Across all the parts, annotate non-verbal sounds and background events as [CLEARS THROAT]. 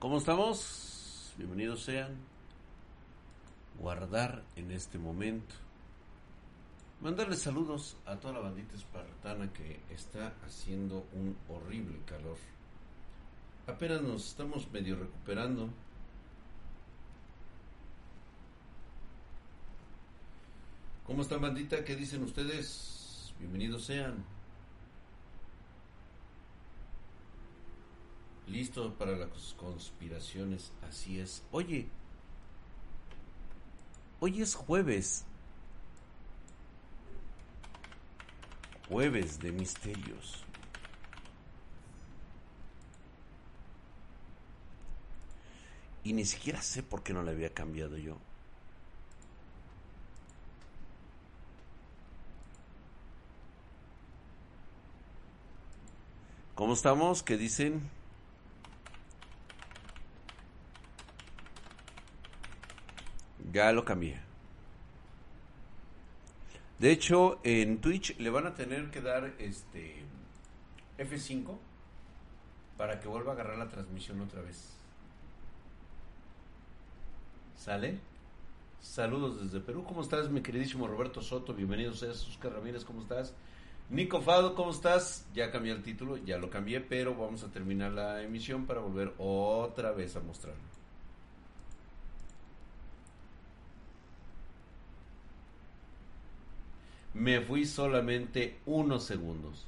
¿Cómo estamos? Bienvenidos sean. Guardar en este momento. Mandarles saludos a toda la bandita espartana que está haciendo un horrible calor. Apenas nos estamos medio recuperando. ¿Cómo están bandita? ¿Qué dicen ustedes? Bienvenidos sean. Listo para las conspiraciones, así es. Oye, hoy es jueves. Jueves de misterios. Y ni siquiera sé por qué no le había cambiado yo. ¿Cómo estamos? ¿Qué dicen? Ya lo cambié. De hecho, en Twitch le van a tener que dar este F5 para que vuelva a agarrar la transmisión otra vez. ¿Sale? Saludos desde Perú. ¿Cómo estás, mi queridísimo Roberto Soto? Bienvenido seas, Oscar Ramírez, ¿cómo estás? Nico Fado, ¿cómo estás? Ya cambié el título, ya lo cambié, pero vamos a terminar la emisión para volver otra vez a mostrarlo. Me fui solamente unos segundos.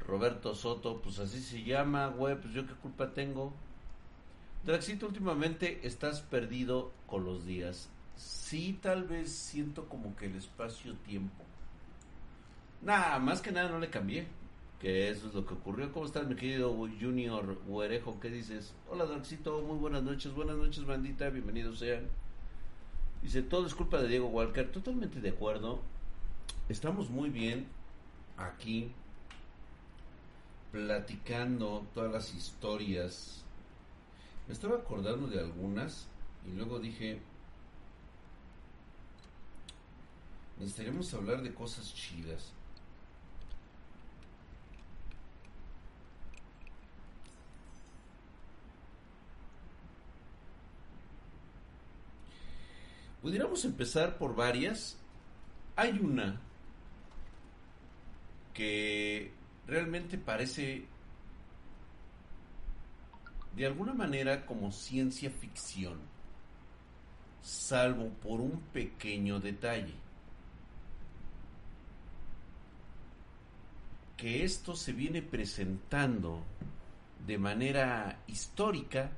Roberto Soto, pues así se llama, güey, pues yo qué culpa tengo. Draxito, últimamente estás perdido con los días. Sí, tal vez siento como que el espacio-tiempo. Nada, más que nada no le cambié. Que eso es lo que ocurrió. ¿Cómo estás, mi querido Junior Huerejo? ¿Qué dices? Hola, Draxito, muy buenas noches. Buenas noches, bandita. Bienvenidos sean. Dice, todo es culpa de Diego Walker. Totalmente de acuerdo. Estamos muy bien aquí platicando todas las historias. Me estaba acordando de algunas y luego dije, necesitaremos hablar de cosas chidas. Pudiéramos empezar por varias. Hay una que realmente parece de alguna manera como ciencia ficción, salvo por un pequeño detalle. Que esto se viene presentando de manera histórica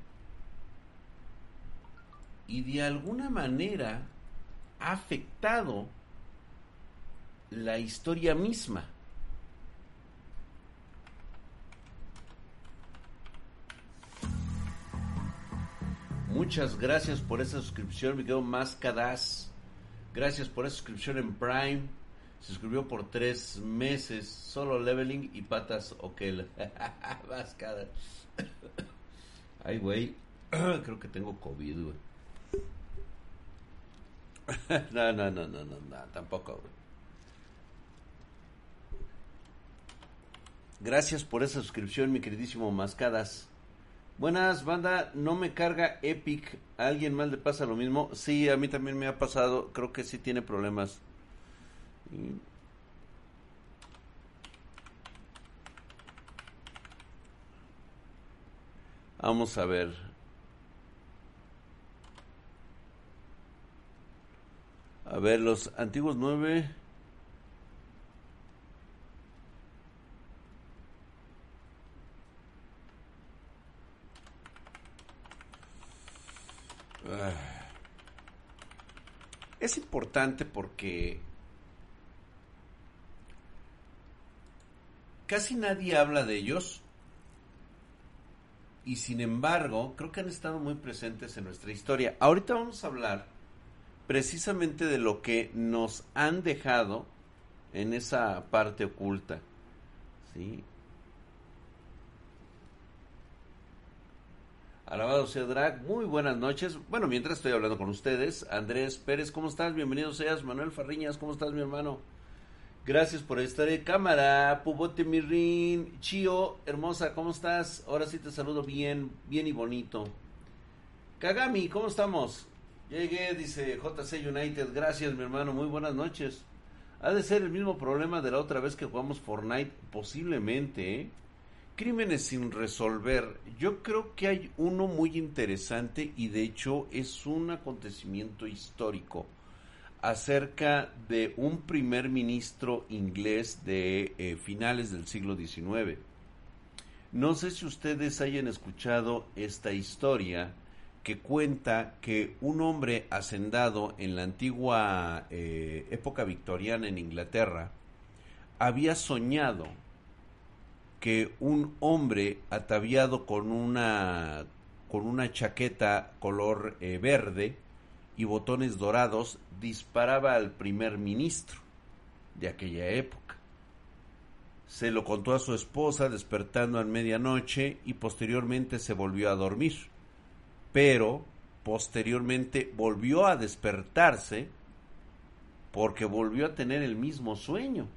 y de alguna manera ha afectado la historia misma. Muchas gracias por esa suscripción, me quedo más. Gracias por esa suscripción en Prime. Se suscribió por tres meses. Solo leveling y patas Okel. [LAUGHS] Mascadas. [COUGHS] Ay, güey. [COUGHS] Creo que tengo COVID, güey. [LAUGHS] no, no, no, no, no, no, tampoco, güey. Gracias por esa suscripción, mi queridísimo Mascadas. Buenas, banda. No me carga Epic. ¿A alguien más le pasa lo mismo? Sí, a mí también me ha pasado. Creo que sí tiene problemas. Y- Vamos a ver. A ver, los antiguos nueve. Es importante porque casi nadie habla de ellos y sin embargo creo que han estado muy presentes en nuestra historia. Ahorita vamos a hablar precisamente de lo que nos han dejado en esa parte oculta. ¿sí? Alabado sea Drag, muy buenas noches. Bueno, mientras estoy hablando con ustedes, Andrés Pérez, ¿cómo estás? Bienvenido seas. Manuel Farriñas, ¿cómo estás, mi hermano? Gracias por estar de cámara. Pubote Mirrin, Chio, hermosa, ¿cómo estás? Ahora sí te saludo bien, bien y bonito. Kagami, ¿cómo estamos? Llegué, dice JC United. Gracias, mi hermano. Muy buenas noches. Ha de ser el mismo problema de la otra vez que jugamos Fortnite, posiblemente, ¿eh? Crímenes sin resolver. Yo creo que hay uno muy interesante y de hecho es un acontecimiento histórico acerca de un primer ministro inglés de eh, finales del siglo XIX. No sé si ustedes hayan escuchado esta historia que cuenta que un hombre hacendado en la antigua eh, época victoriana en Inglaterra había soñado que un hombre ataviado con una con una chaqueta color eh, verde y botones dorados disparaba al primer ministro de aquella época. Se lo contó a su esposa despertando a medianoche y posteriormente se volvió a dormir. Pero posteriormente volvió a despertarse porque volvió a tener el mismo sueño.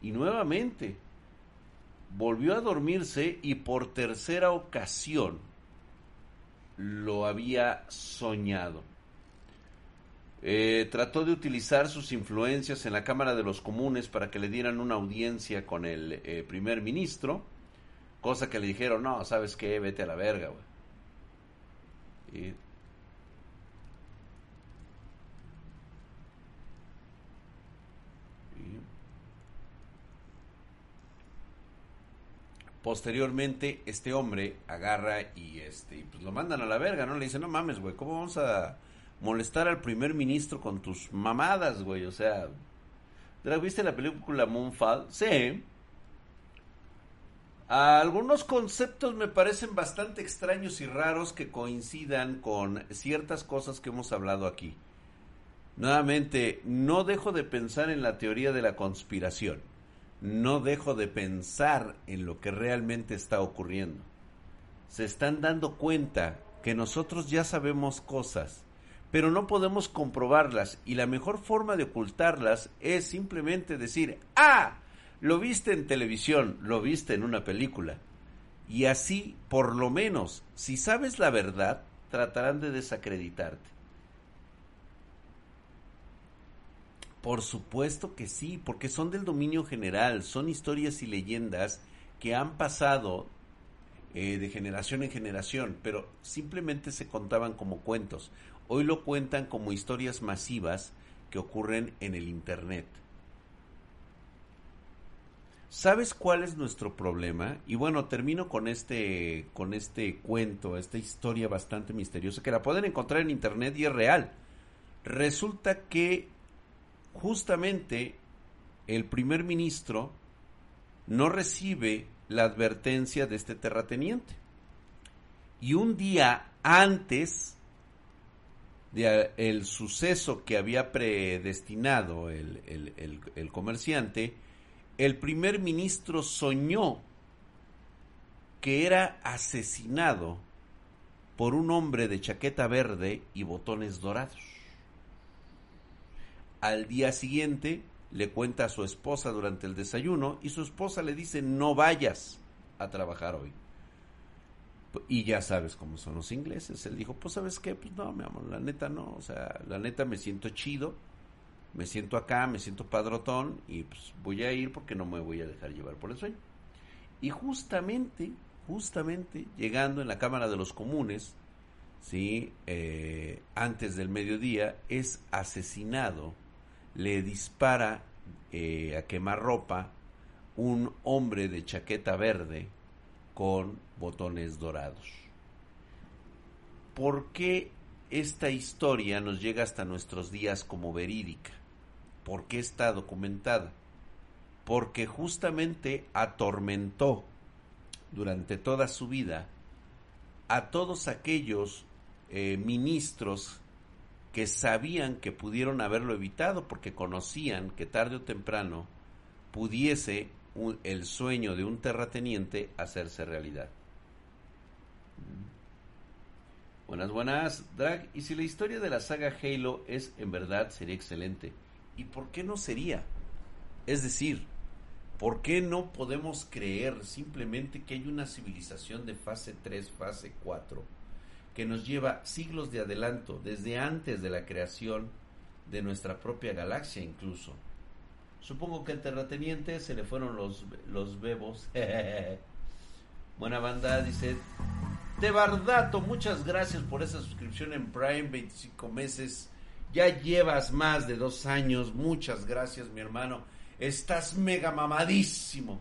Y nuevamente volvió a dormirse y por tercera ocasión lo había soñado. Eh, trató de utilizar sus influencias en la Cámara de los Comunes para que le dieran una audiencia con el eh, primer ministro, cosa que le dijeron, no, sabes qué, vete a la verga, güey. Posteriormente, este hombre agarra y este, pues lo mandan a la verga, ¿no? Le dice, no mames, güey, ¿cómo vamos a molestar al primer ministro con tus mamadas, güey? O sea, ¿viste la película Moonfall? Sí. Algunos conceptos me parecen bastante extraños y raros que coincidan con ciertas cosas que hemos hablado aquí. Nuevamente, no dejo de pensar en la teoría de la conspiración no dejo de pensar en lo que realmente está ocurriendo. Se están dando cuenta que nosotros ya sabemos cosas, pero no podemos comprobarlas y la mejor forma de ocultarlas es simplemente decir, ah, lo viste en televisión, lo viste en una película. Y así, por lo menos, si sabes la verdad, tratarán de desacreditarte. Por supuesto que sí, porque son del dominio general, son historias y leyendas que han pasado eh, de generación en generación, pero simplemente se contaban como cuentos. Hoy lo cuentan como historias masivas que ocurren en el Internet. ¿Sabes cuál es nuestro problema? Y bueno, termino con este, con este cuento, esta historia bastante misteriosa que la pueden encontrar en Internet y es real. Resulta que justamente el primer ministro no recibe la advertencia de este terrateniente. Y un día antes del el suceso que había predestinado el, el comerciante, el primer ministro soñó que era asesinado por un hombre de chaqueta verde y botones dorados. Al día siguiente le cuenta a su esposa durante el desayuno y su esposa le dice no vayas a trabajar hoy. Y ya sabes cómo son los ingleses. Él dijo, pues sabes qué, pues no, mi amor, la neta no, o sea, la neta me siento chido, me siento acá, me siento padrotón y pues voy a ir porque no me voy a dejar llevar por el sueño. Y justamente, justamente, llegando en la Cámara de los Comunes, ¿sí? Eh, antes del mediodía, es asesinado le dispara eh, a quemarropa un hombre de chaqueta verde con botones dorados. ¿Por qué esta historia nos llega hasta nuestros días como verídica? ¿Por qué está documentada? Porque justamente atormentó durante toda su vida a todos aquellos eh, ministros que sabían que pudieron haberlo evitado porque conocían que tarde o temprano pudiese el sueño de un terrateniente hacerse realidad. Buenas, buenas, Drag. Y si la historia de la saga Halo es en verdad, sería excelente. ¿Y por qué no sería? Es decir, ¿por qué no podemos creer simplemente que hay una civilización de fase 3, fase 4, que nos lleva siglos de adelanto, desde antes de la creación de nuestra propia galaxia incluso? Supongo que al terrateniente se le fueron los, los bebos. [LAUGHS] Buena banda, dice. De Bardato, muchas gracias por esa suscripción en Prime, 25 meses. Ya llevas más de dos años. Muchas gracias, mi hermano. Estás mega mamadísimo.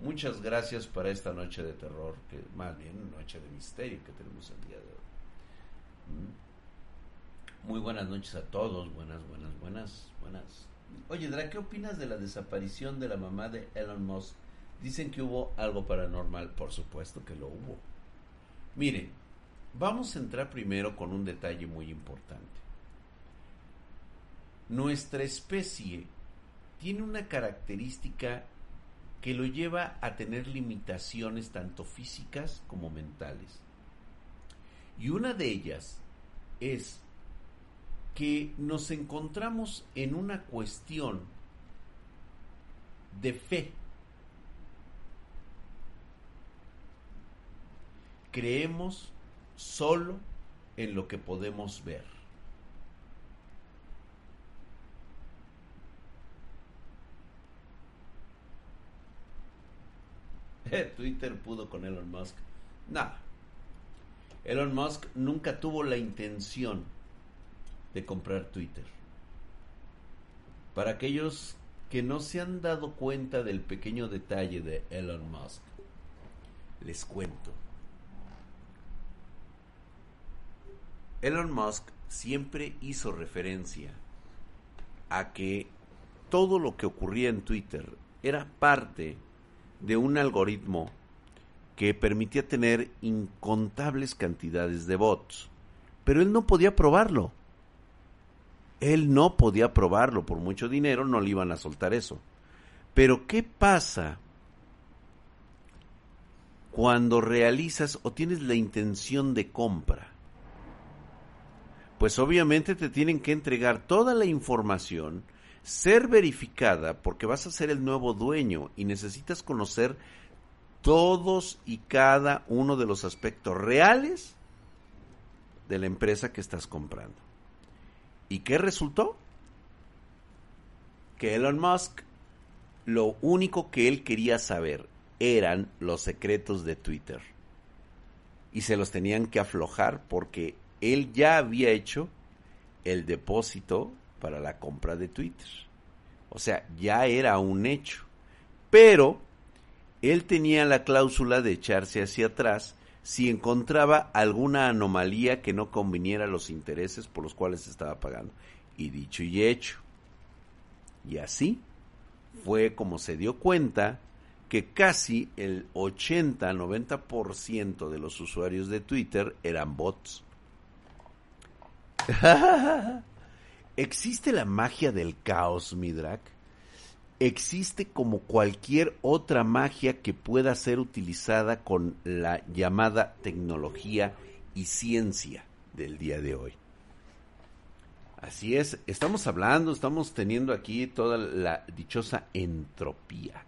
Muchas gracias para esta noche de terror, que más bien noche de misterio que tenemos el día de hoy. Mm. Muy buenas noches a todos. Buenas, buenas, buenas, buenas. Oye, Dra, ¿qué opinas de la desaparición de la mamá de Elon Musk? Dicen que hubo algo paranormal. Por supuesto que lo hubo. Miren, vamos a entrar primero con un detalle muy importante. Nuestra especie tiene una característica que lo lleva a tener limitaciones tanto físicas como mentales. Y una de ellas es que nos encontramos en una cuestión de fe. Creemos solo en lo que podemos ver. [LAUGHS] Twitter pudo con Elon Musk. Nada. Elon Musk nunca tuvo la intención de comprar Twitter. Para aquellos que no se han dado cuenta del pequeño detalle de Elon Musk, les cuento. Elon Musk siempre hizo referencia a que todo lo que ocurría en Twitter era parte de un algoritmo que permitía tener incontables cantidades de bots. Pero él no podía probarlo. Él no podía probarlo por mucho dinero, no le iban a soltar eso. Pero ¿qué pasa cuando realizas o tienes la intención de compra? Pues obviamente te tienen que entregar toda la información, ser verificada porque vas a ser el nuevo dueño y necesitas conocer todos y cada uno de los aspectos reales de la empresa que estás comprando. ¿Y qué resultó? Que Elon Musk, lo único que él quería saber eran los secretos de Twitter. Y se los tenían que aflojar porque él ya había hecho el depósito para la compra de Twitter. O sea, ya era un hecho. Pero él tenía la cláusula de echarse hacia atrás si encontraba alguna anomalía que no conviniera a los intereses por los cuales estaba pagando. Y dicho y hecho. Y así fue como se dio cuenta que casi el 80-90% de los usuarios de Twitter eran bots. [LAUGHS] ¿Existe la magia del caos, Midrak? Existe como cualquier otra magia que pueda ser utilizada con la llamada tecnología y ciencia del día de hoy. Así es, estamos hablando, estamos teniendo aquí toda la dichosa entropía.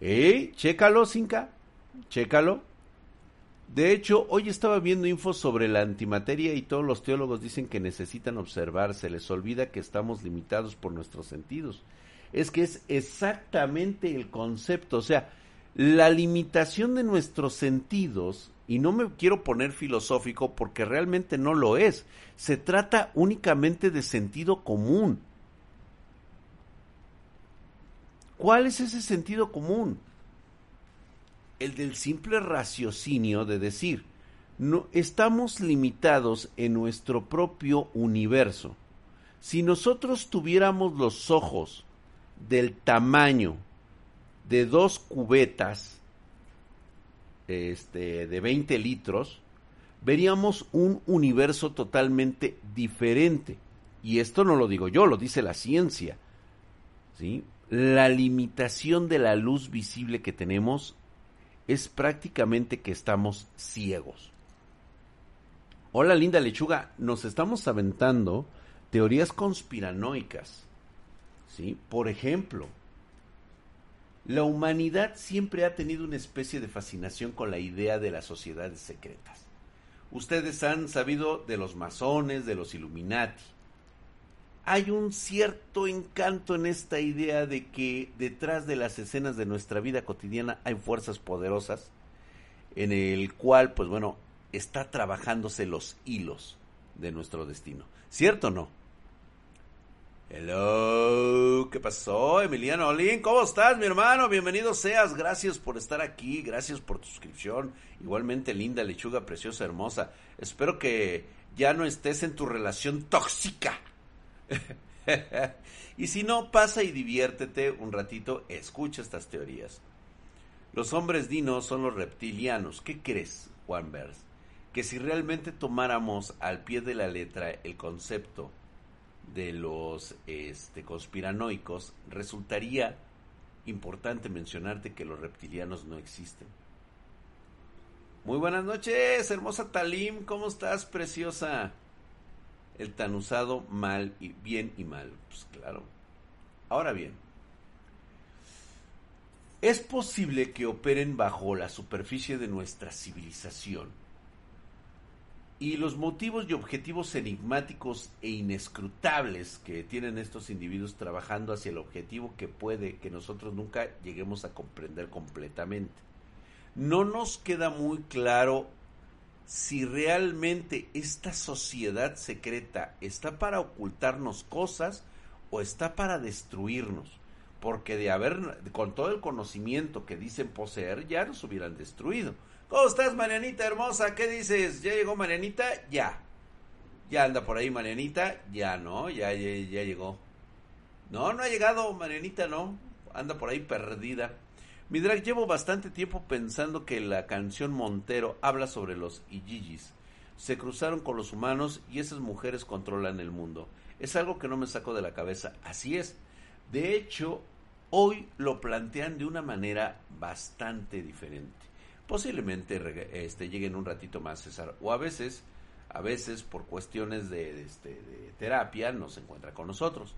¿Eh? Chécalo, Cinca, chécalo. De hecho, hoy estaba viendo info sobre la antimateria y todos los teólogos dicen que necesitan observar, se les olvida que estamos limitados por nuestros sentidos es que es exactamente el concepto, o sea, la limitación de nuestros sentidos, y no me quiero poner filosófico porque realmente no lo es, se trata únicamente de sentido común. ¿Cuál es ese sentido común? El del simple raciocinio de decir, no estamos limitados en nuestro propio universo. Si nosotros tuviéramos los ojos del tamaño de dos cubetas este, de 20 litros, veríamos un universo totalmente diferente. Y esto no lo digo yo, lo dice la ciencia. ¿sí? La limitación de la luz visible que tenemos es prácticamente que estamos ciegos. Hola linda lechuga, nos estamos aventando teorías conspiranoicas. ¿Sí? Por ejemplo, la humanidad siempre ha tenido una especie de fascinación con la idea de las sociedades secretas. Ustedes han sabido de los masones, de los Illuminati. Hay un cierto encanto en esta idea de que detrás de las escenas de nuestra vida cotidiana hay fuerzas poderosas en el cual, pues bueno, está trabajándose los hilos de nuestro destino. ¿Cierto o no? Hello, ¿qué pasó, Emiliano Olin? ¿Cómo estás, mi hermano? Bienvenido seas, gracias por estar aquí, gracias por tu suscripción. Igualmente, linda, lechuga, preciosa, hermosa. Espero que ya no estés en tu relación tóxica. [LAUGHS] y si no, pasa y diviértete un ratito, escucha estas teorías. Los hombres dinos son los reptilianos. ¿Qué crees, Juan? Que si realmente tomáramos al pie de la letra el concepto de los este, conspiranoicos, resultaría importante mencionarte que los reptilianos no existen. Muy buenas noches, hermosa Talim, ¿cómo estás, preciosa? El tan usado mal y bien y mal, pues claro. Ahora bien, es posible que operen bajo la superficie de nuestra civilización y los motivos y objetivos enigmáticos e inescrutables que tienen estos individuos trabajando hacia el objetivo que puede que nosotros nunca lleguemos a comprender completamente. No nos queda muy claro si realmente esta sociedad secreta está para ocultarnos cosas o está para destruirnos. Porque de haber, con todo el conocimiento que dicen poseer, ya nos hubieran destruido ¿Cómo estás, Marianita hermosa? ¿Qué dices? ¿Ya llegó Marianita? Ya. Ya anda por ahí Marianita. Ya, ¿no? Ya, ya, llegó. No, no ha llegado Marianita, no. Anda por ahí perdida. Mi drag, llevo bastante tiempo pensando que la canción Montero habla sobre los Ijijis. Se cruzaron con los humanos y esas mujeres controlan el mundo. Es algo que no me saco de la cabeza. Así es. De hecho, hoy lo plantean de una manera bastante diferente posiblemente este, lleguen un ratito más, César. O a veces, a veces por cuestiones de, este, de terapia, no se encuentra con nosotros.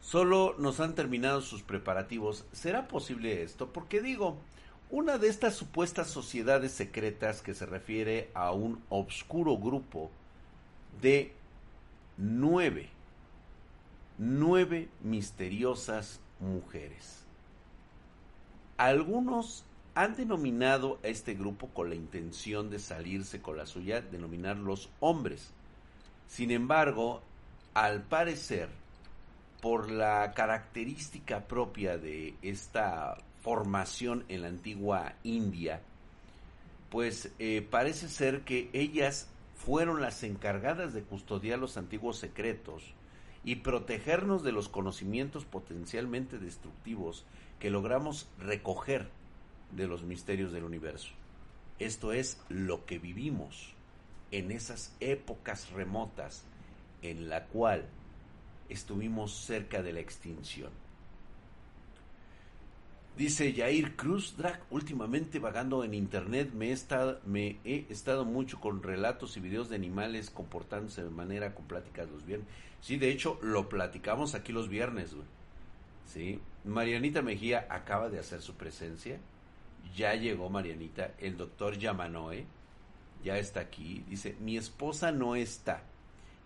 Solo nos han terminado sus preparativos. ¿Será posible esto? Porque digo, una de estas supuestas sociedades secretas que se refiere a un obscuro grupo de nueve, nueve misteriosas mujeres. Algunos han denominado a este grupo con la intención de salirse con la suya, denominarlos hombres. Sin embargo, al parecer, por la característica propia de esta formación en la antigua India, pues eh, parece ser que ellas fueron las encargadas de custodiar los antiguos secretos y protegernos de los conocimientos potencialmente destructivos que logramos recoger de los misterios del universo. Esto es lo que vivimos en esas épocas remotas en la cual estuvimos cerca de la extinción. Dice Jair Cruz, Drag, últimamente vagando en internet me he, estado, me he estado mucho con relatos y videos de animales comportándose de manera con pláticas los viernes. Sí, de hecho, lo platicamos aquí los viernes, Sí. Marianita Mejía acaba de hacer su presencia ya llegó Marianita, el doctor Yamanoe, ya está aquí, dice, mi esposa no está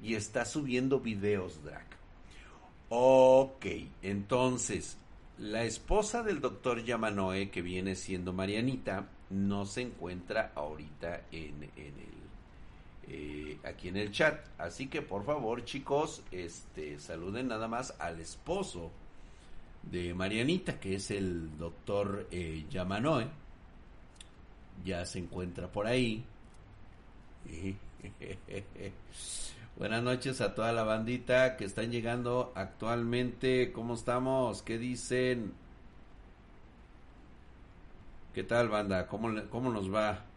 y está subiendo videos, Drac. Ok, entonces, la esposa del doctor Yamanoe, que viene siendo Marianita, no se encuentra ahorita en, eh, aquí en el chat. Así que por favor, chicos, este saluden nada más al esposo de Marianita, que es el doctor eh, Yamanoe. Ya se encuentra por ahí. [LAUGHS] Buenas noches a toda la bandita que están llegando actualmente. ¿Cómo estamos? ¿Qué dicen? ¿Qué tal, banda? ¿Cómo, cómo nos va?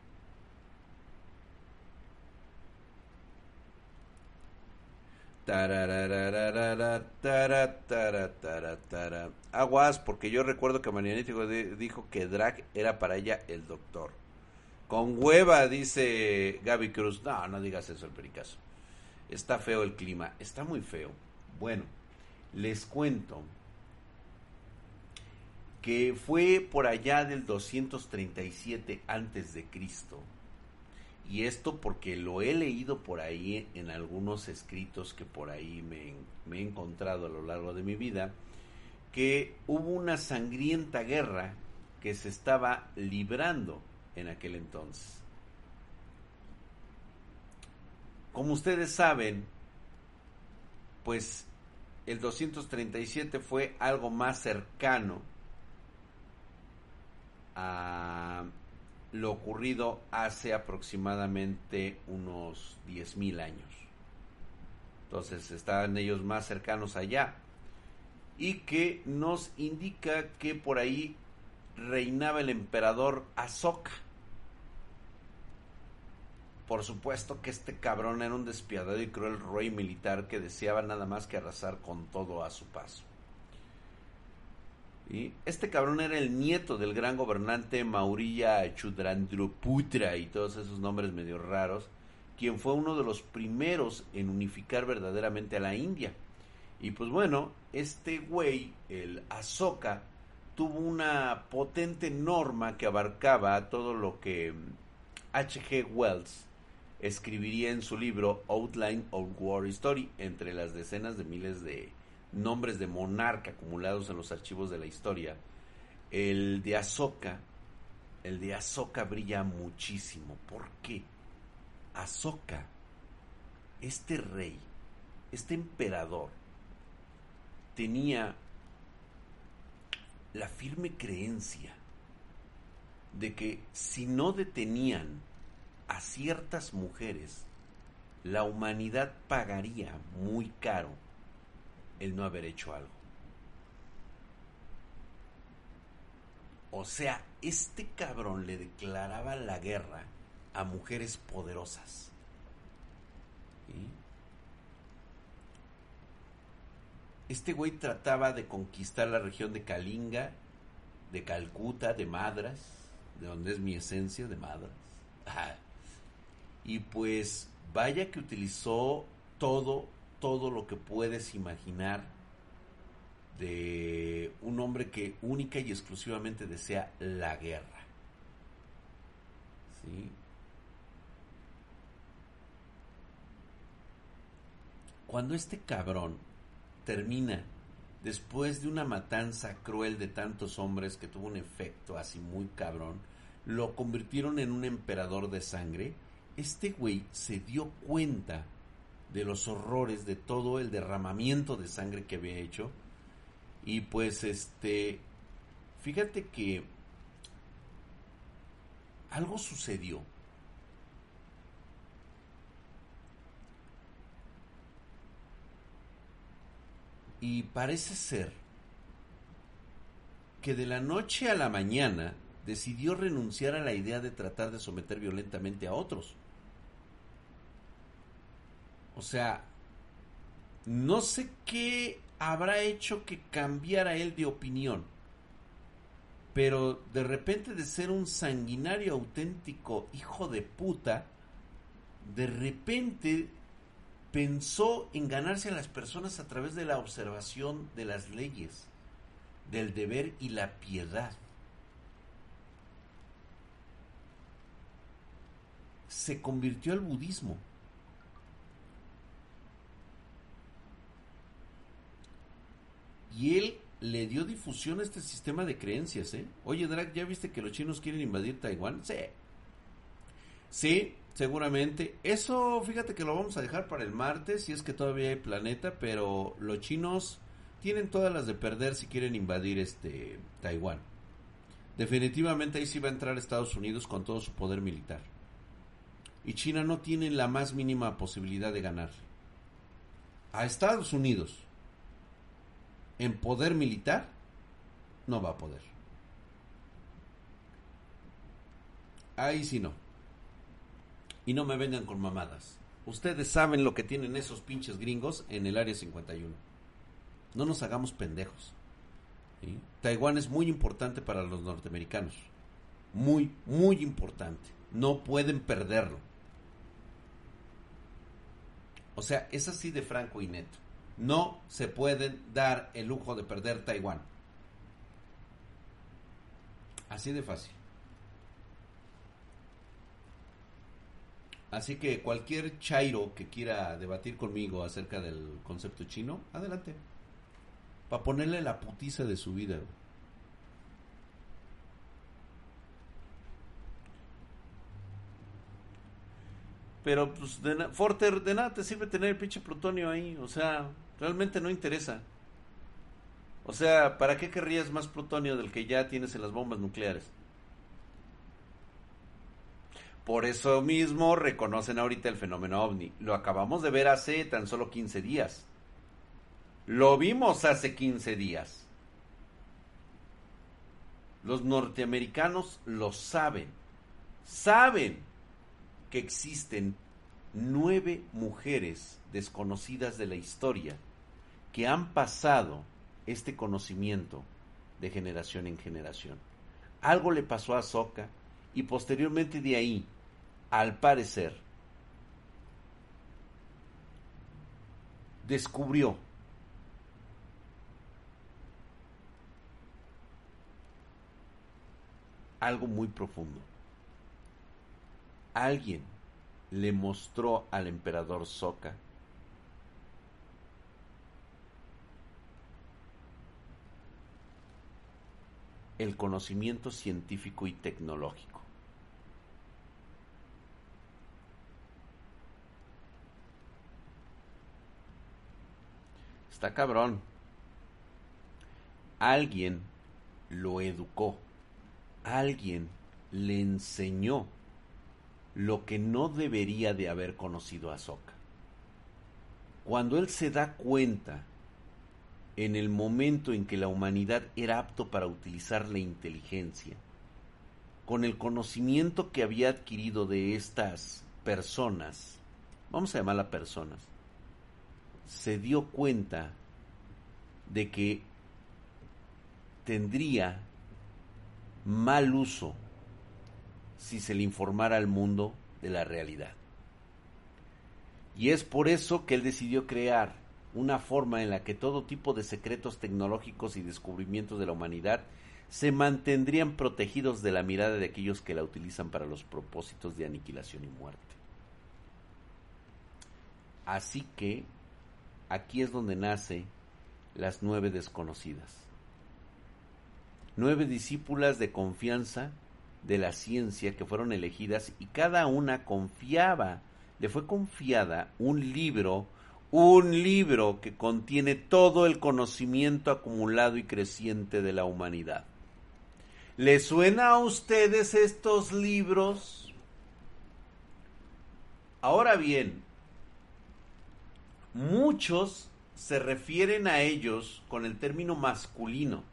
Aguas, porque yo recuerdo que Marianita dijo que Drag era para ella el doctor. Con hueva, dice Gaby Cruz. No, no digas eso, el pericazo. Está feo el clima, está muy feo. Bueno, les cuento que fue por allá del 237 antes de Cristo. Y esto porque lo he leído por ahí en algunos escritos que por ahí me, he encontrado a lo largo de mi vida, que hubo una sangrienta guerra que se estaba librando en aquel entonces. Como ustedes saben, pues el 237 fue algo más cercano a lo ocurrido hace aproximadamente unos 10.000 años. Entonces estaban ellos más cercanos allá y que nos indica que por ahí reinaba el emperador Azoka. Por supuesto que este cabrón era un despiadado y cruel rey militar que deseaba nada más que arrasar con todo a su paso. Y este cabrón era el nieto del gran gobernante Maurilla Chudrandruputra y todos esos nombres medio raros, quien fue uno de los primeros en unificar verdaderamente a la India. Y pues bueno, este güey, el Azoka, tuvo una potente norma que abarcaba todo lo que H.G. Wells escribiría en su libro Outline of War Story, entre las decenas de miles de nombres de monarca acumulados en los archivos de la historia. El de Azoka, el de Azoka brilla muchísimo. ¿Por qué? Azoka, este rey, este emperador, tenía la firme creencia de que si no detenían a ciertas mujeres, la humanidad pagaría muy caro el no haber hecho algo. O sea, este cabrón le declaraba la guerra a mujeres poderosas. Este güey trataba de conquistar la región de Kalinga, de Calcuta, de Madras, de donde es mi esencia, de Madras. [LAUGHS] Y pues vaya que utilizó todo, todo lo que puedes imaginar de un hombre que única y exclusivamente desea la guerra. ¿Sí? Cuando este cabrón termina después de una matanza cruel de tantos hombres que tuvo un efecto así muy cabrón, lo convirtieron en un emperador de sangre, este güey se dio cuenta de los horrores de todo el derramamiento de sangre que había hecho y pues este fíjate que algo sucedió y parece ser que de la noche a la mañana decidió renunciar a la idea de tratar de someter violentamente a otros. O sea, no sé qué habrá hecho que cambiara él de opinión. Pero de repente de ser un sanguinario auténtico hijo de puta, de repente pensó en ganarse a las personas a través de la observación de las leyes, del deber y la piedad. Se convirtió al budismo. Y él le dio difusión a este sistema de creencias, ¿eh? Oye, Drag, ¿ya viste que los chinos quieren invadir Taiwán? Sí. Sí, seguramente. Eso, fíjate que lo vamos a dejar para el martes, si es que todavía hay planeta, pero los chinos tienen todas las de perder si quieren invadir este Taiwán. Definitivamente ahí sí va a entrar Estados Unidos con todo su poder militar. Y China no tiene la más mínima posibilidad de ganar. A Estados Unidos en poder militar, no va a poder. Ahí sí no. Y no me vengan con mamadas. Ustedes saben lo que tienen esos pinches gringos en el área 51. No nos hagamos pendejos. Taiwán es muy importante para los norteamericanos. Muy, muy importante. No pueden perderlo. O sea, es así de franco y neto. No se pueden dar el lujo de perder Taiwán. Así de fácil. Así que cualquier chairo que quiera debatir conmigo acerca del concepto chino, adelante. Para ponerle la putiza de su vida. Pero, pues, de Forter, de nada te sirve tener el pinche plutonio ahí. O sea, realmente no interesa. O sea, ¿para qué querrías más plutonio del que ya tienes en las bombas nucleares? Por eso mismo reconocen ahorita el fenómeno ovni. Lo acabamos de ver hace tan solo 15 días. Lo vimos hace 15 días. Los norteamericanos lo saben. Saben que existen nueve mujeres desconocidas de la historia que han pasado este conocimiento de generación en generación. Algo le pasó a Soka y posteriormente de ahí, al parecer, descubrió algo muy profundo. Alguien le mostró al emperador Soka el conocimiento científico y tecnológico. Está cabrón. Alguien lo educó. Alguien le enseñó lo que no debería de haber conocido a Soka. Cuando él se da cuenta en el momento en que la humanidad era apto para utilizar la inteligencia, con el conocimiento que había adquirido de estas personas, vamos a llamarlas personas, se dio cuenta de que tendría mal uso si se le informara al mundo de la realidad. Y es por eso que él decidió crear una forma en la que todo tipo de secretos tecnológicos y descubrimientos de la humanidad se mantendrían protegidos de la mirada de aquellos que la utilizan para los propósitos de aniquilación y muerte. Así que aquí es donde nace las nueve desconocidas. Nueve discípulas de confianza de la ciencia que fueron elegidas y cada una confiaba, le fue confiada un libro un libro que contiene todo el conocimiento acumulado y creciente de la humanidad. ¿Le suena a ustedes estos libros? Ahora bien, muchos se refieren a ellos con el término masculino.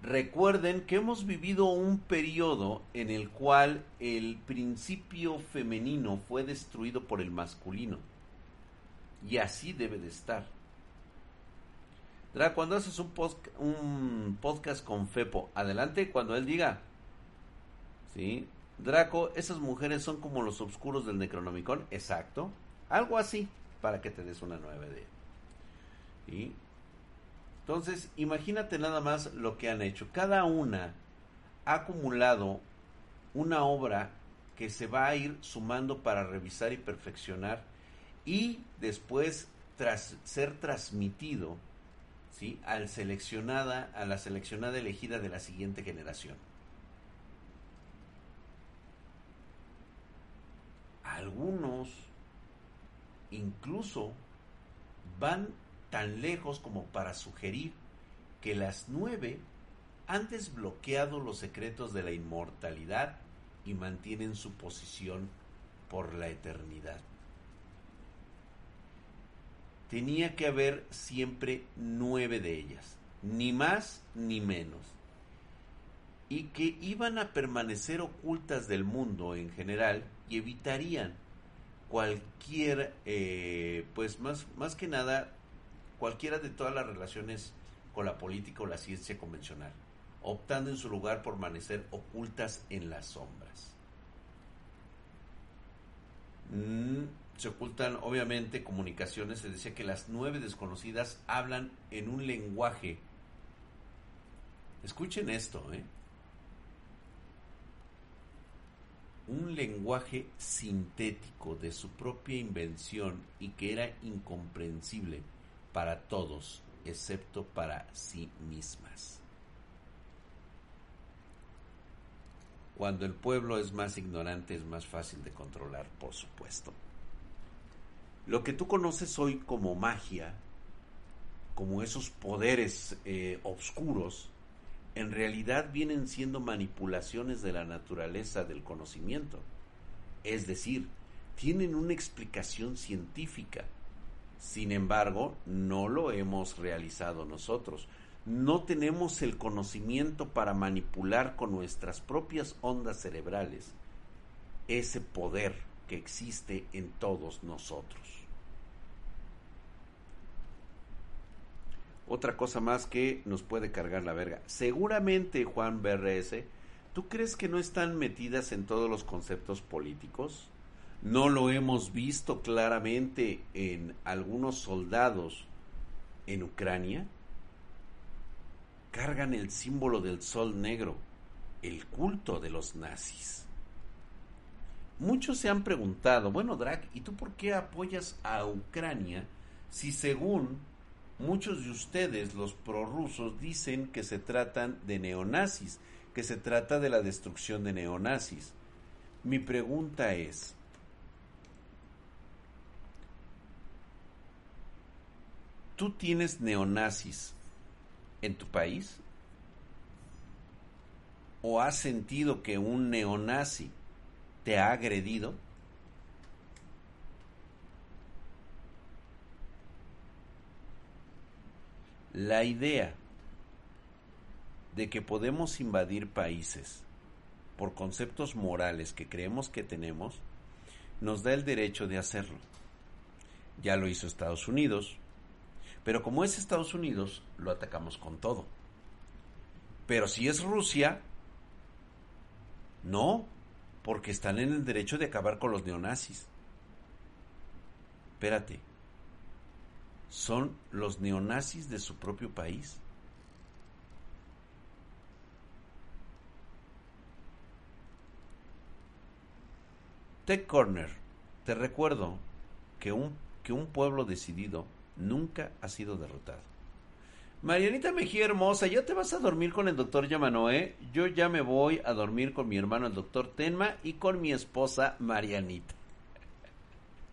Recuerden que hemos vivido un periodo en el cual el principio femenino fue destruido por el masculino. Y así debe de estar. Draco, cuando haces un, podcast con Fepo, adelante cuando él diga. ¿Sí? Draco, esas mujeres son como los oscuros del Necronomicon. Exacto. Algo así, para que te des una nueva idea. ¿Sí? Entonces, imagínate nada más lo que han hecho. Cada una ha acumulado una obra que se va a ir sumando para revisar y perfeccionar y después tras ser transmitido ¿sí? al seleccionada, a la seleccionada elegida de la siguiente generación. Algunos incluso van tan lejos como para sugerir que las nueve han desbloqueado los secretos de la inmortalidad y mantienen su posición por la eternidad tenía que haber siempre nueve de ellas, ni más ni menos, y que iban a permanecer ocultas del mundo en general y evitarían cualquier, eh, pues más, más que nada, cualquiera de todas las relaciones con la política o la ciencia convencional, optando en su lugar por permanecer ocultas en las sombras. Mm, se ocultan obviamente comunicaciones, se decía que las nueve desconocidas hablan en un lenguaje. Escuchen esto, ¿eh? un lenguaje sintético de su propia invención y que era incomprensible para todos, excepto para sí mismas. Cuando el pueblo es más ignorante es más fácil de controlar, por supuesto. Lo que tú conoces hoy como magia, como esos poderes eh, oscuros, en realidad vienen siendo manipulaciones de la naturaleza del conocimiento. Es decir, tienen una explicación científica. Sin embargo, no lo hemos realizado nosotros. No tenemos el conocimiento para manipular con nuestras propias ondas cerebrales ese poder que existe en todos nosotros. otra cosa más que nos puede cargar la verga. Seguramente, Juan BRS, ¿tú crees que no están metidas en todos los conceptos políticos? ¿No lo hemos visto claramente en algunos soldados en Ucrania? Cargan el símbolo del sol negro, el culto de los nazis. Muchos se han preguntado, bueno, Drag, ¿y tú por qué apoyas a Ucrania si según Muchos de ustedes, los prorrusos, dicen que se tratan de neonazis, que se trata de la destrucción de neonazis. Mi pregunta es, ¿tú tienes neonazis en tu país? ¿O has sentido que un neonazi te ha agredido? La idea de que podemos invadir países por conceptos morales que creemos que tenemos, nos da el derecho de hacerlo. Ya lo hizo Estados Unidos, pero como es Estados Unidos, lo atacamos con todo. Pero si es Rusia, no, porque están en el derecho de acabar con los neonazis. Espérate, son los neonazis de su propio país. Tech Corner, te recuerdo que un, que un pueblo decidido nunca ha sido derrotado. Marianita Mejía hermosa, ¿ya te vas a dormir con el doctor Yamanoe? Yo ya me voy a dormir con mi hermano el doctor Tenma y con mi esposa Marianita.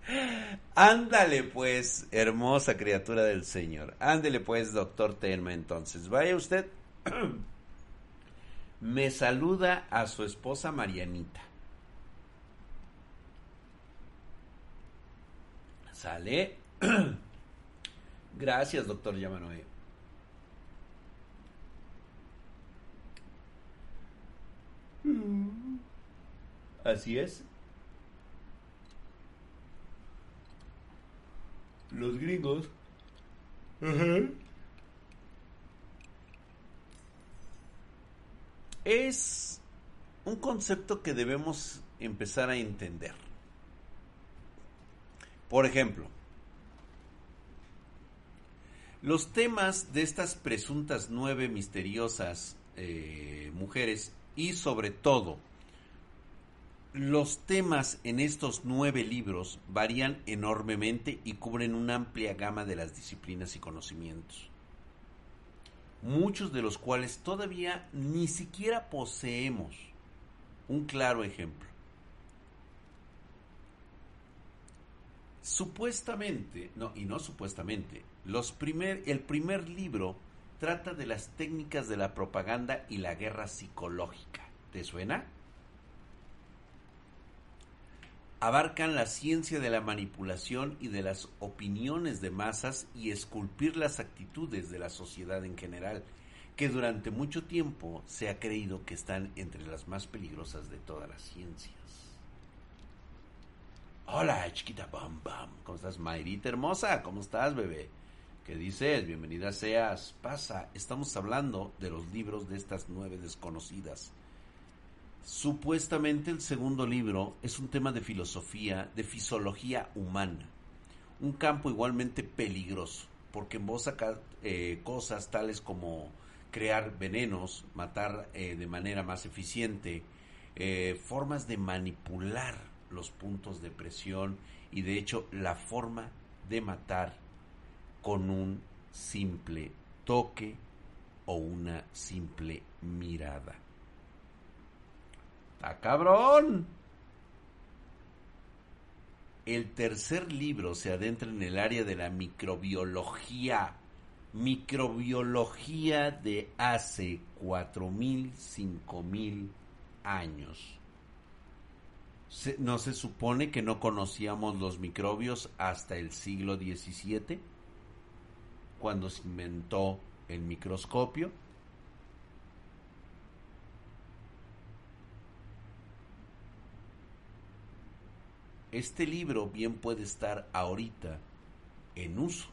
[LAUGHS] Ándale pues, hermosa criatura del Señor. Ándale pues, doctor Tenma, entonces. Vaya usted. [CLEARS THROAT] Me saluda a su esposa Marianita. Sale. [CLEARS THROAT] Gracias, doctor Yamanoe. Así es. los gringos. Es un concepto que debemos empezar a entender. Por ejemplo, los temas de estas presuntas nueve misteriosas eh, mujeres y sobre todo los temas en estos nueve libros varían enormemente y cubren una amplia gama de las disciplinas y conocimientos, muchos de los cuales todavía ni siquiera poseemos un claro ejemplo. Supuestamente, no, y no supuestamente, los primer, el primer libro trata de las técnicas de la propaganda y la guerra psicológica. ¿Te suena? abarcan la ciencia de la manipulación y de las opiniones de masas y esculpir las actitudes de la sociedad en general, que durante mucho tiempo se ha creído que están entre las más peligrosas de todas las ciencias. Hola, chiquita bam bam. ¿Cómo estás, Mayrita hermosa? ¿Cómo estás, bebé? ¿Qué dices? Bienvenida seas. Pasa, estamos hablando de los libros de estas nueve desconocidas. Supuestamente el segundo libro es un tema de filosofía, de fisiología humana. Un campo igualmente peligroso, porque emboza eh, cosas tales como crear venenos, matar eh, de manera más eficiente, eh, formas de manipular los puntos de presión y de hecho la forma de matar con un simple toque o una simple mirada. ¡Está cabrón! El tercer libro se adentra en el área de la microbiología microbiología de hace 4.000, 5.000 años. ¿No se supone que no conocíamos los microbios hasta el siglo XVII? Cuando se inventó el microscopio. Este libro bien puede estar ahorita en uso.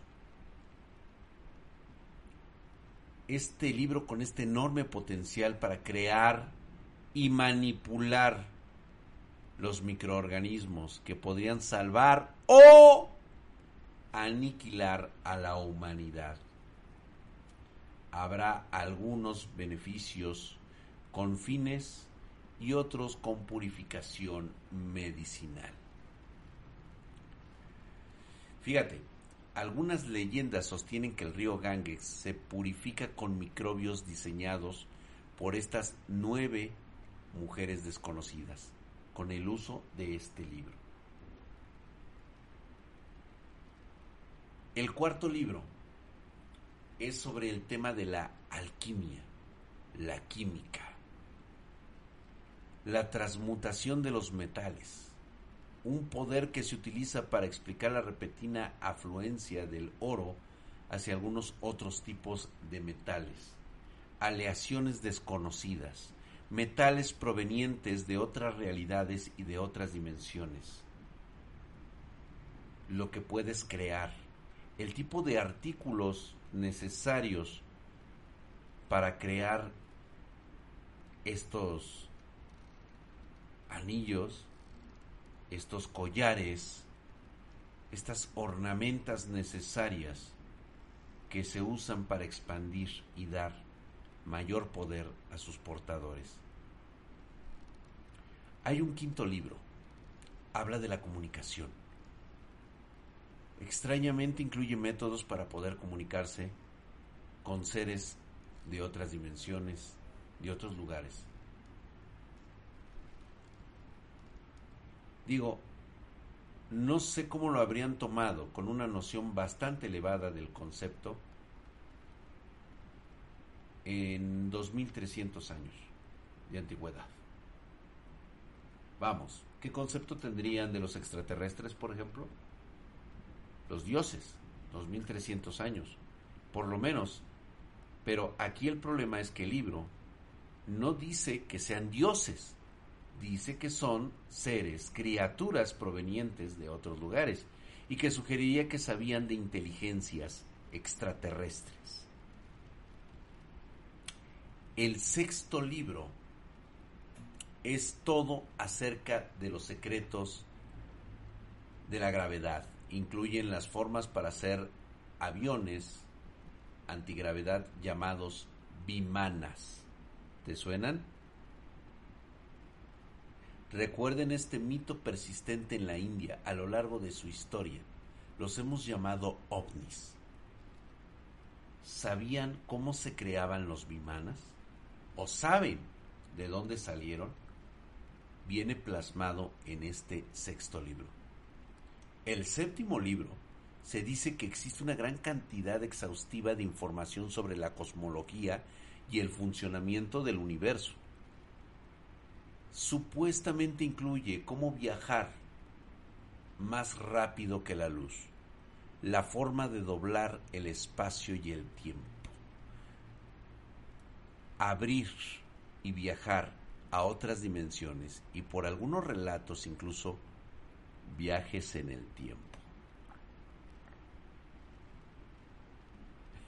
este libro con este enorme potencial para crear y manipular los microorganismos que podrían salvar o aniquilar a la humanidad. Habrá algunos beneficios con fines y otros con purificación medicinal. Fíjate, algunas leyendas sostienen que el río Ganges se purifica con microbios diseñados por estas nueve mujeres desconocidas con el uso de este libro. El cuarto libro es sobre el tema de la alquimia, la química, la transmutación de los metales un poder que se utiliza para explicar la repentina afluencia del oro hacia algunos otros tipos de metales, aleaciones desconocidas, metales provenientes de otras realidades y de otras dimensiones. Lo que puedes crear, el tipo de artículos necesarios para crear estos anillos, estos collares, estas ornamentas necesarias que se usan para expandir y dar mayor poder a sus portadores. Hay un quinto libro, habla de la comunicación. Extrañamente incluye métodos para poder comunicarse con seres de otras dimensiones, de otros lugares. Digo, no sé cómo lo habrían tomado con una noción bastante elevada del concepto en 2300 años de antigüedad. Vamos, ¿qué concepto tendrían de los extraterrestres, por ejemplo? Los dioses, 2300 años, por lo menos. Pero aquí el problema es que el libro no dice que sean dioses, dice que son seres, criaturas provenientes de otros lugares y que sugeriría que sabían de inteligencias extraterrestres. El sexto libro es todo acerca de los secretos de la gravedad. Incluyen las formas para hacer aviones antigravedad llamados bimanas. ¿Te suenan? Recuerden este mito persistente en la India a lo largo de su historia. Los hemos llamado ovnis. ¿Sabían cómo se creaban los vimanas? ¿O saben de dónde salieron? Viene plasmado en este sexto libro. El séptimo libro se dice que existe una gran cantidad exhaustiva de información sobre la cosmología y el funcionamiento del universo. Supuestamente incluye cómo viajar más rápido que la luz, la forma de doblar el espacio y el tiempo, abrir y viajar a otras dimensiones y por algunos relatos incluso viajes en el tiempo.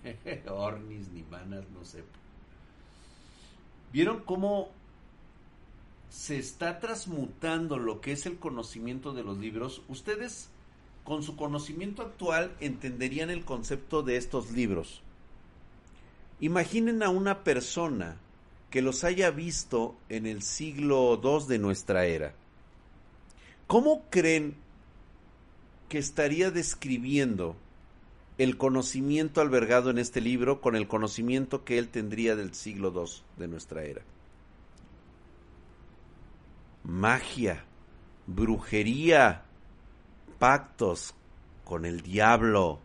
[LAUGHS] Ornis ni manas, no sé. ¿Vieron cómo se está transmutando lo que es el conocimiento de los libros? Ustedes, con su conocimiento actual, entenderían el concepto de estos libros. Imaginen a una persona que los haya visto en el siglo II de nuestra era. ¿Cómo creen que estaría describiendo el conocimiento albergado en este libro con el conocimiento que él tendría del siglo II de nuestra era. Magia, brujería, pactos con el diablo.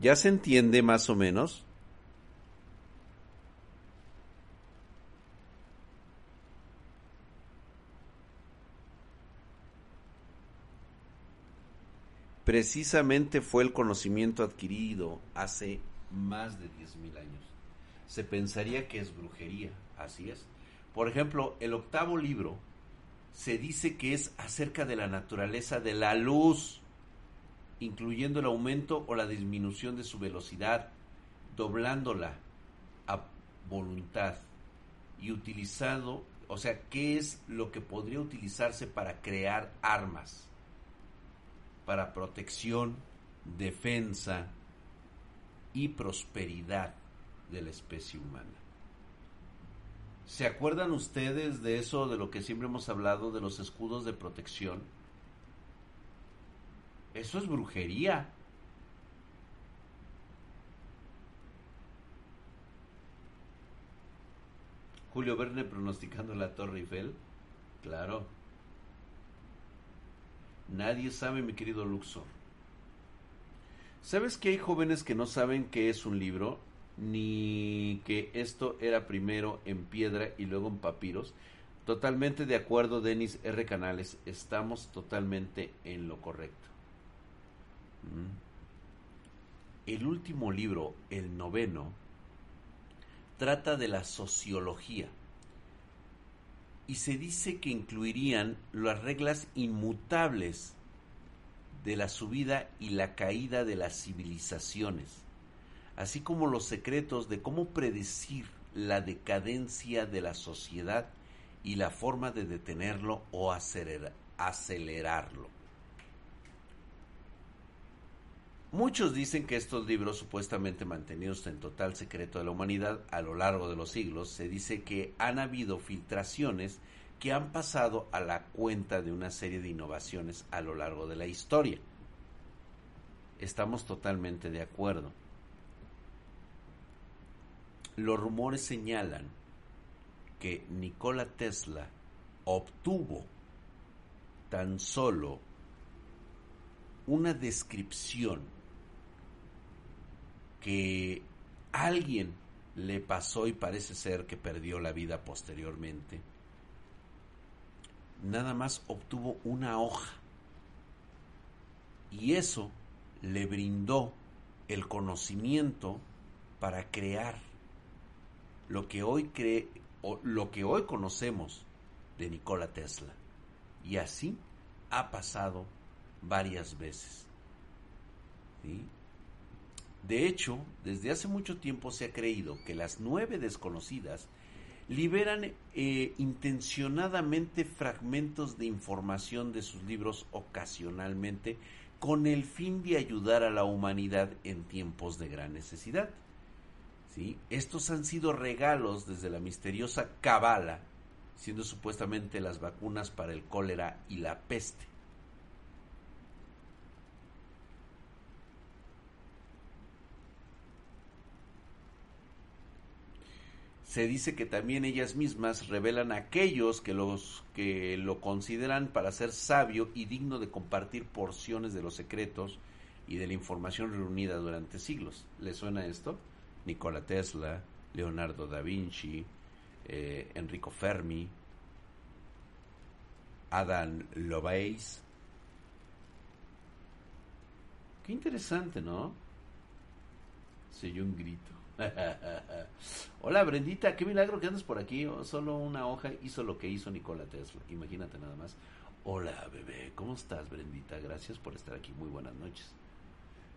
¿Ya se entiende más o menos? Precisamente fue el conocimiento adquirido hace más de 10.000 años. Se pensaría que es brujería, así es. Por ejemplo, el octavo libro se dice que es acerca de la naturaleza de la luz, incluyendo el aumento o la disminución de su velocidad, doblándola a voluntad y utilizado, o sea, qué es lo que podría utilizarse para crear armas para protección, defensa y prosperidad de la especie humana. ¿Se acuerdan ustedes de eso, de lo que siempre hemos hablado, de los escudos de protección? Eso es brujería. Julio Verne pronosticando la Torre Eiffel. Claro. Nadie sabe, mi querido Luxor. ¿Sabes que hay jóvenes que no saben qué es un libro? Ni que esto era primero en piedra y luego en papiros. Totalmente de acuerdo, Denis R. Canales. Estamos totalmente en lo correcto. Mm. El último libro, el noveno, trata de la sociología y se dice que incluirían las reglas inmutables de la subida y la caída de las civilizaciones, así como los secretos de cómo predecir la decadencia de la sociedad y la forma de detenerlo o acelerarlo. Muchos dicen que estos libros, supuestamente mantenidos en total secreto de la humanidad a lo largo de los siglos, se dice que han habido filtraciones que han pasado a la cuenta de una serie de innovaciones a lo largo de la historia. Estamos totalmente de acuerdo. Los rumores señalan que Nikola Tesla obtuvo tan solo una descripción que alguien le pasó y parece ser que perdió la vida posteriormente, nada más obtuvo una hoja. Y eso le brindó el conocimiento para crear lo que hoy cree o lo que hoy conocemos de Nikola Tesla. Y así ha pasado varias veces. ¿Sí? De hecho, desde hace mucho tiempo se ha creído que las nueve desconocidas liberan eh, intencionadamente fragmentos de información de sus libros ocasionalmente con el fin de ayudar a la humanidad en tiempos de gran necesidad. ¿Sí? Estos han sido regalos desde la misteriosa Cabala, siendo supuestamente las vacunas para el cólera y la peste. Se dice que también ellas mismas revelan a aquellos que, los, que lo consideran para ser sabio y digno de compartir porciones de los secretos y de la información reunida durante siglos. ¿Le suena esto? Nikola Tesla, Leonardo da Vinci, eh, Enrico Fermi, Adam Lovelace. Qué interesante, ¿no? Se oyó un grito. [LAUGHS] Hola Brendita, qué milagro que andas por aquí. Solo una hoja hizo lo que hizo Nikola Tesla. Imagínate nada más. Hola, bebé. ¿Cómo estás, Brendita? Gracias por estar aquí. Muy buenas noches.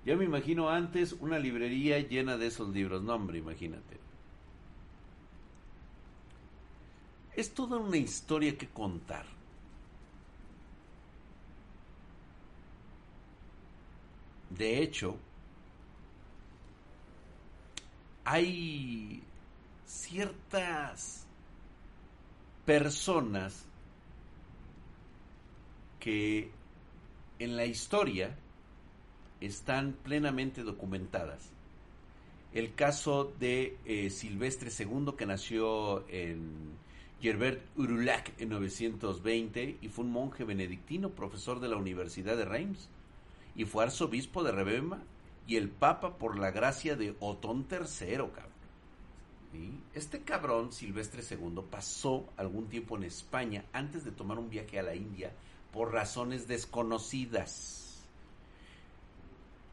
Ya me imagino antes una librería llena de esos libros. No, hombre, imagínate. Es toda una historia que contar. De hecho, hay ciertas personas que en la historia están plenamente documentadas. El caso de eh, Silvestre II, que nació en Gerbert Urulac en 920 y fue un monje benedictino, profesor de la Universidad de Reims, y fue arzobispo de Rebema y el papa por la gracia de Otón III, cabrón. Este cabrón, Silvestre II, pasó algún tiempo en España antes de tomar un viaje a la India por razones desconocidas.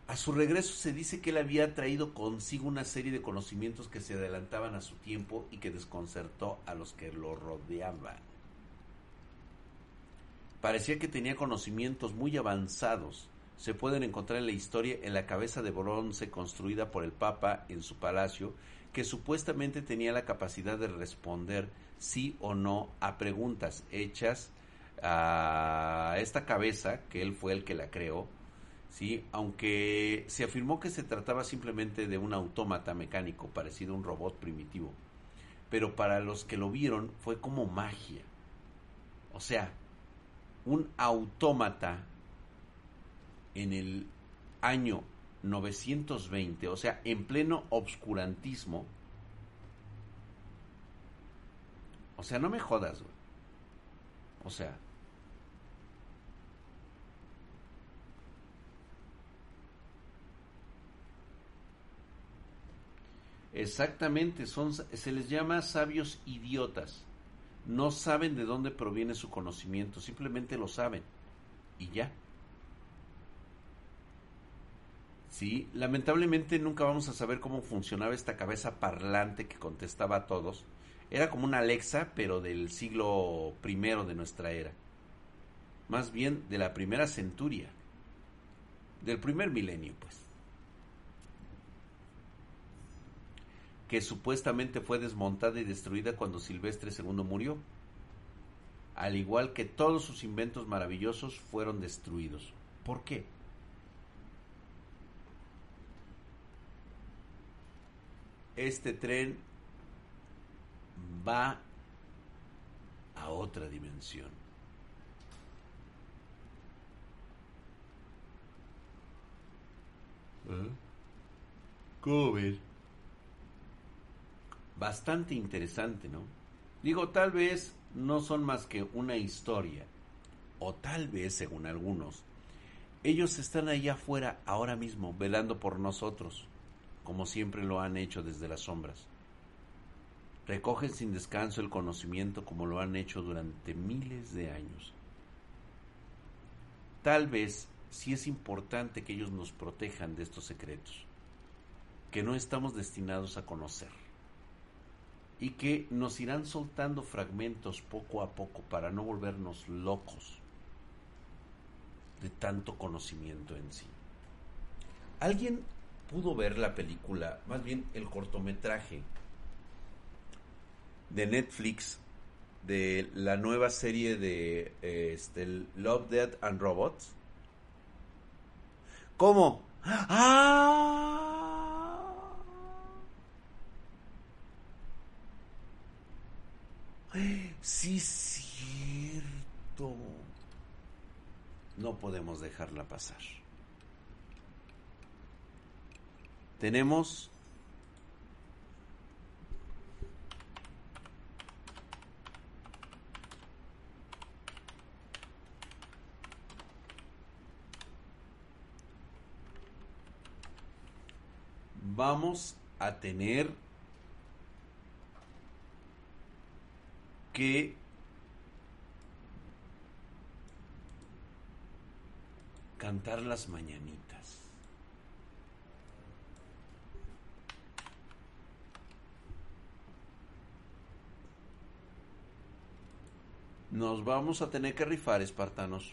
A su regreso se dice que él había traído consigo una serie de conocimientos que se adelantaban a su tiempo y que desconcertó a los que lo rodeaban. Parecía que tenía conocimientos muy avanzados. Se pueden encontrar en la historia en la cabeza de bronce construida por el Papa en su palacio, que supuestamente tenía la capacidad de responder sí o no a preguntas hechas a esta cabeza, que él fue el que la creó, ¿sí? aunque se afirmó que se trataba simplemente de un autómata mecánico parecido a un robot primitivo. Pero para los que lo vieron fue como magia. O sea, un autómata en el año 920, o sea, en pleno obscurantismo. O sea, no me jodas, güey. O sea, Exactamente, son, se les llama sabios idiotas. No saben de dónde proviene su conocimiento, simplemente lo saben. Y ya. Sí, lamentablemente nunca vamos a saber cómo funcionaba esta cabeza parlante que contestaba a todos. Era como una Alexa, pero del siglo primero de nuestra era. Más bien de la primera centuria. Del primer milenio, pues. que supuestamente fue desmontada y destruida cuando Silvestre II murió. Al igual que todos sus inventos maravillosos fueron destruidos. ¿Por qué? Este tren va a otra dimensión. ¿Cómo ves? bastante interesante, ¿no? Digo, tal vez no son más que una historia, o tal vez, según algunos, ellos están allá afuera ahora mismo, velando por nosotros, como siempre lo han hecho desde las sombras. Recogen sin descanso el conocimiento como lo han hecho durante miles de años. Tal vez sí es importante que ellos nos protejan de estos secretos, que no estamos destinados a conocer y que nos irán soltando fragmentos poco a poco para no volvernos locos de tanto conocimiento en sí. ¿Alguien pudo ver la película, más bien el cortometraje de Netflix de la nueva serie de este, Love, Death and Robots? ¿Cómo? ¡Ah! Sí, cierto. No podemos dejarla pasar. Tenemos vamos a tener que cantar las mañanitas. Nos vamos a tener que rifar, espartanos.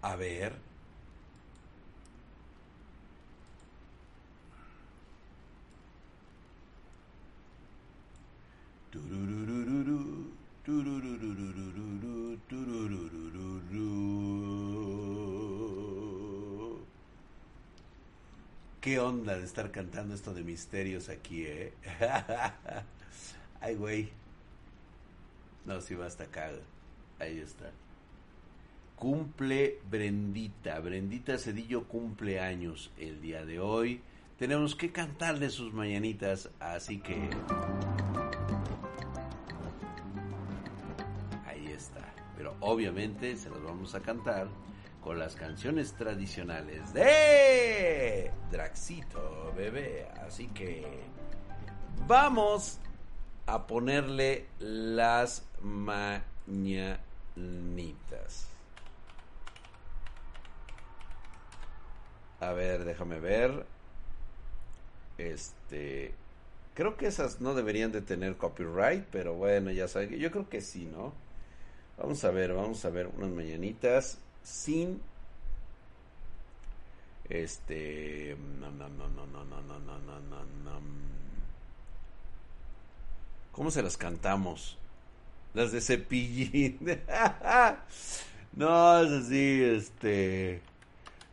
A ver. ¿Qué onda de estar cantando esto de misterios aquí, eh? Ay, güey. No, si va hasta acá. Ahí está. Cumple Brendita. Brendita Cedillo cumple años el día de hoy. Tenemos que cantarle sus mañanitas, así que... Ahí está. Pero obviamente se las vamos a cantar con las canciones tradicionales de Draxito Bebé. Así que vamos a ponerle las mañanitas. A ver, déjame ver. Este, creo que esas no deberían de tener copyright, pero bueno, ya saben, yo creo que sí, ¿no? Vamos a ver, vamos a ver unas mañanitas sin este ¿Cómo se las cantamos? Las de cepillín. [LAUGHS] no, es así, este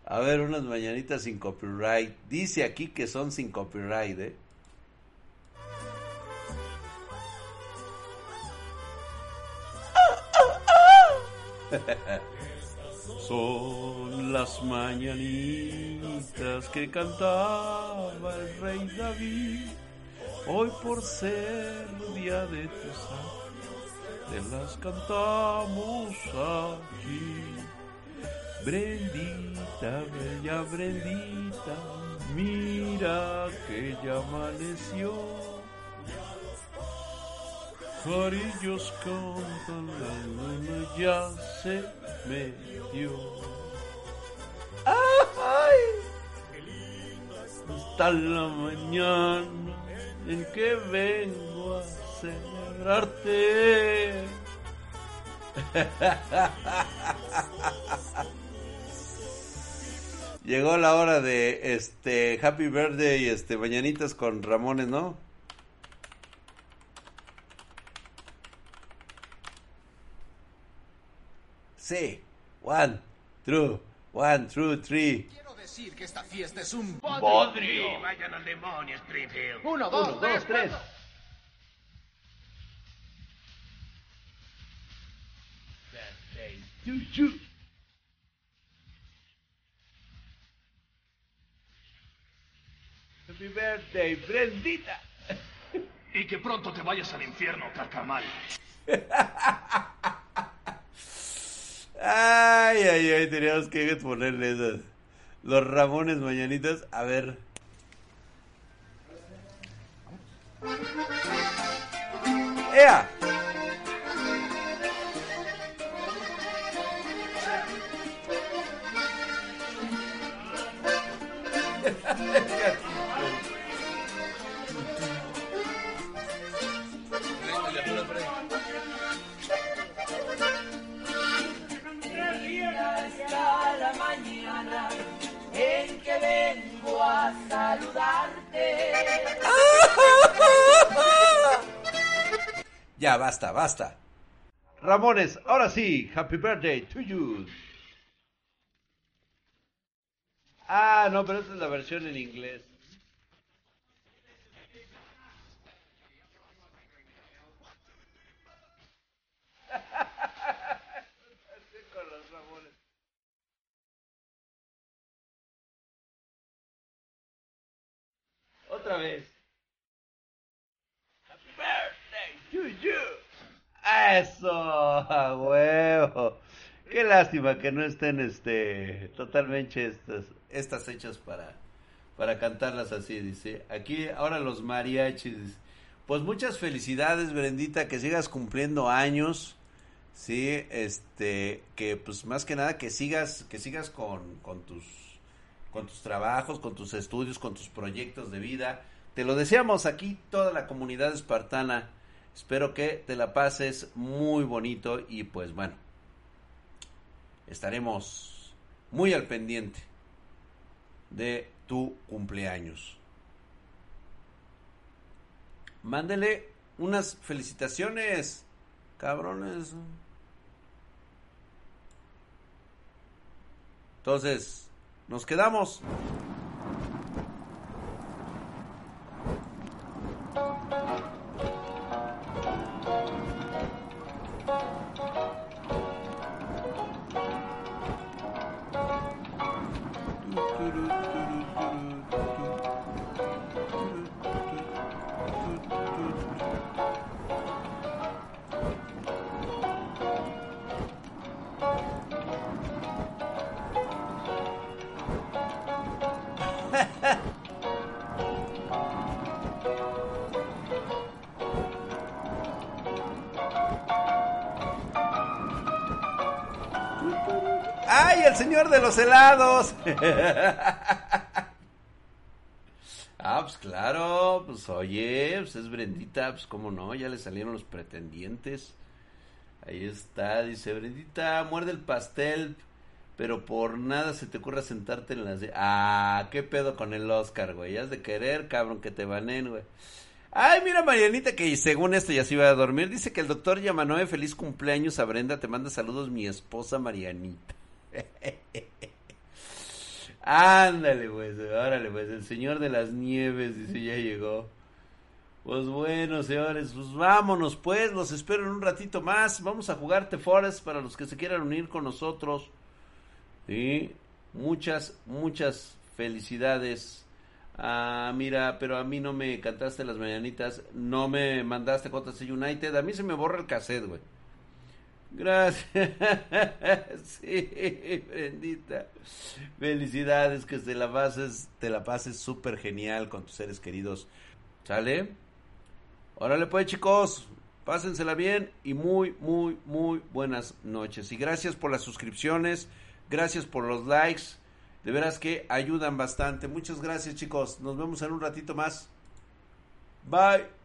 a ver, unas mañanitas sin copyright. Dice aquí que son sin copyright, ¿eh? [LAUGHS] Son las mañanitas que cantaba el rey David. Hoy por ser día de tu te las cantamos aquí. Brendita, bella Brendita, mira que ya amaneció. Farillos cantan, la luna ya se metió. ¡Ay! Hasta la mañana en que vengo a celebrarte. [LAUGHS] Llegó la hora de este Happy Birthday y este mañanitas con Ramones, ¿no? Sí. One, two, one, two, three. Decir que esta fiesta es un bodrio. Vayan al demonio, Springfield. Uno, dos, Uno, tres, dos, tres. Happy birthday, Brendita. Y que pronto te vayas al infierno, carcamal. [LAUGHS] Ay, ay, ay, teníamos que ponerle esas. Los Ramones Mañanitas. A ver. ¡Ea! [LAUGHS] vengo a saludarte. [LAUGHS] Ya, basta, basta. Ramones, ahora sí, happy birthday to you. Ah, no, pero esta es la versión en inglés. Otra vez. Happy birthday to you. Eso, [LAUGHS] a huevo. Qué lástima que no estén este totalmente estas estas hechas para para cantarlas así, dice. Aquí ahora los mariachis. Pues muchas felicidades, Brendita, que sigas cumpliendo años. Sí, este que pues más que nada que sigas que sigas con con tus con tus trabajos, con tus estudios, con tus proyectos de vida. Te lo deseamos aquí toda la comunidad espartana Espero que te la pases muy bonito y pues bueno, estaremos muy al pendiente de tu cumpleaños. Mándele unas felicitaciones, cabrones. Entonces, nos quedamos. El señor de los helados! [LAUGHS] ah, pues claro, pues oye, pues es Brendita, pues cómo no, ya le salieron los pretendientes. Ahí está, dice Brendita, muerde el pastel, pero por nada se te ocurra sentarte en las... Ah, qué pedo con el Oscar, güey, has de querer, cabrón, que te banen, güey. Ay, mira Marianita que según esto ya se iba a dormir. Dice que el doctor Yamanoe, feliz cumpleaños a Brenda. Te manda saludos mi esposa Marianita. [LAUGHS] Ándale, pues, órale, pues, el señor de las nieves, dice, ya llegó. Pues bueno, señores, pues vámonos, pues, los espero en un ratito más. Vamos a jugar The Forest para los que se quieran unir con nosotros. Sí, muchas, muchas felicidades. Ah, mira, pero a mí no me cantaste las mañanitas, no me mandaste Contas United. A mí se me borra el cassette, güey. Gracias. [LAUGHS] sí, bendita. Felicidades, que te la pases, te la pases súper genial con tus seres queridos. ¿Sale? Órale pues chicos, pásensela bien y muy, muy, muy buenas noches. Y gracias por las suscripciones, gracias por los likes, de veras que ayudan bastante. Muchas gracias chicos, nos vemos en un ratito más. Bye.